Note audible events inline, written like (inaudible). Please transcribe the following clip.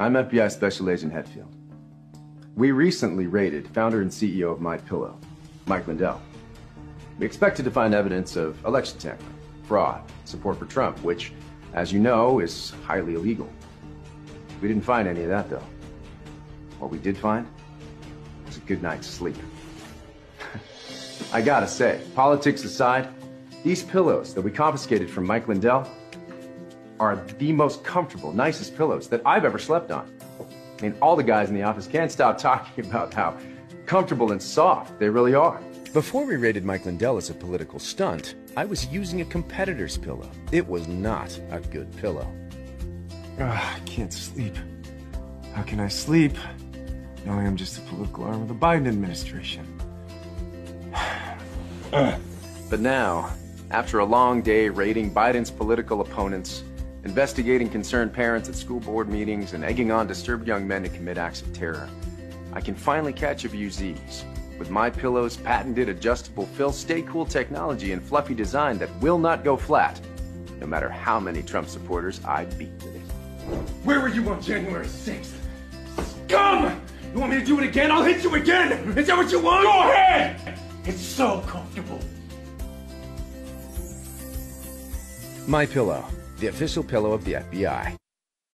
I'm FBI Special Agent Hetfield. We recently raided founder and CEO of My Pillow, Mike Lindell. We expected to find evidence of election tampering, fraud, support for Trump, which, as you know, is highly illegal. We didn't find any of that, though. What we did find was a good night's sleep. (laughs) I gotta say, politics aside, these pillows that we confiscated from Mike Lindell are the most comfortable, nicest pillows that I've ever slept on. I mean, all the guys in the office can't stop (laughs) talking about how comfortable and soft they really are. Before we rated Mike Lindell as a political stunt, I was using a competitor's pillow. It was not a good pillow. Ah, I can't sleep. How can I sleep? Knowing I'm just a political arm of the Biden administration. (sighs) But now, after a long day raiding Biden's political opponents, investigating concerned parents at school board meetings, and egging on disturbed young men to commit acts of terror, I can finally catch a few Z's with my pillow's patented adjustable fill stay cool technology and fluffy design that will not go flat, no matter how many Trump supporters I beat with it. Where were you on January 6th? Scum! You want me to do it again? I'll hit you again! Is that what you want? Go ahead! It's so comfortable. My Pillow, the official pillow of the FBI.